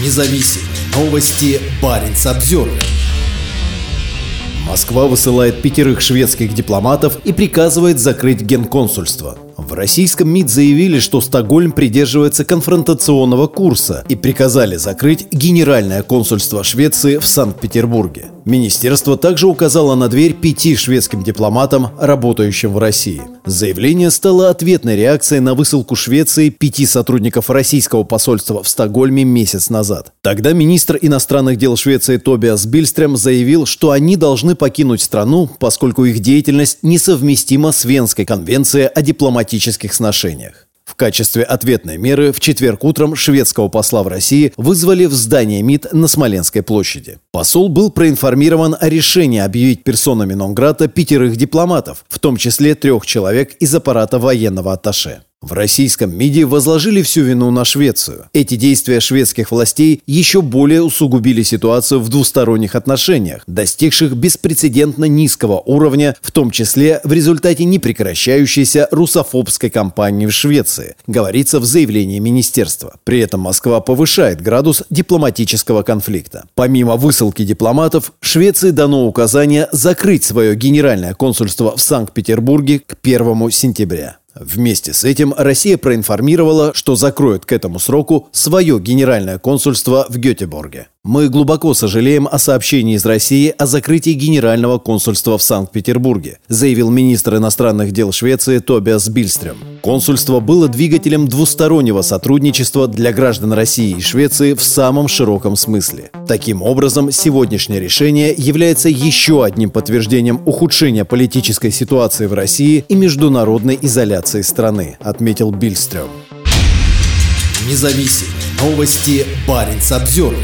Независимые новости. Барин обзервер Москва высылает пятерых шведских дипломатов и приказывает закрыть генконсульство. В российском МИД заявили, что Стокгольм придерживается конфронтационного курса и приказали закрыть Генеральное консульство Швеции в Санкт-Петербурге. Министерство также указало на дверь пяти шведским дипломатам, работающим в России. Заявление стало ответной реакцией на высылку Швеции пяти сотрудников российского посольства в Стокгольме месяц назад. Тогда министр иностранных дел Швеции Тобиас Бильстрем заявил, что они должны покинуть страну, поскольку их деятельность несовместима с Венской конвенцией о дипломатических сношениях. Качестве ответной меры в четверг утром шведского посла в России вызвали в здание МИД на Смоленской площади. Посол был проинформирован о решении объявить персонами Нонграта пятерых дипломатов, в том числе трех человек из аппарата военного атташе. В российском МИДе возложили всю вину на Швецию. Эти действия шведских властей еще более усугубили ситуацию в двусторонних отношениях, достигших беспрецедентно низкого уровня, в том числе в результате непрекращающейся русофобской кампании в Швеции, говорится в заявлении министерства. При этом Москва повышает градус дипломатического конфликта. Помимо высылки дипломатов, Швеции дано указание закрыть свое генеральное консульство в Санкт-Петербурге к 1 сентября. Вместе с этим Россия проинформировала, что закроет к этому сроку свое генеральное консульство в Гетеборге. Мы глубоко сожалеем о сообщении из России о закрытии Генерального консульства в Санкт-Петербурге, заявил министр иностранных дел Швеции Тобиас Бильстрем. Консульство было двигателем двустороннего сотрудничества для граждан России и Швеции в самом широком смысле. Таким образом, сегодняшнее решение является еще одним подтверждением ухудшения политической ситуации в России и международной изоляции страны, отметил Бильстрем. Независимые новости. Барин обзервер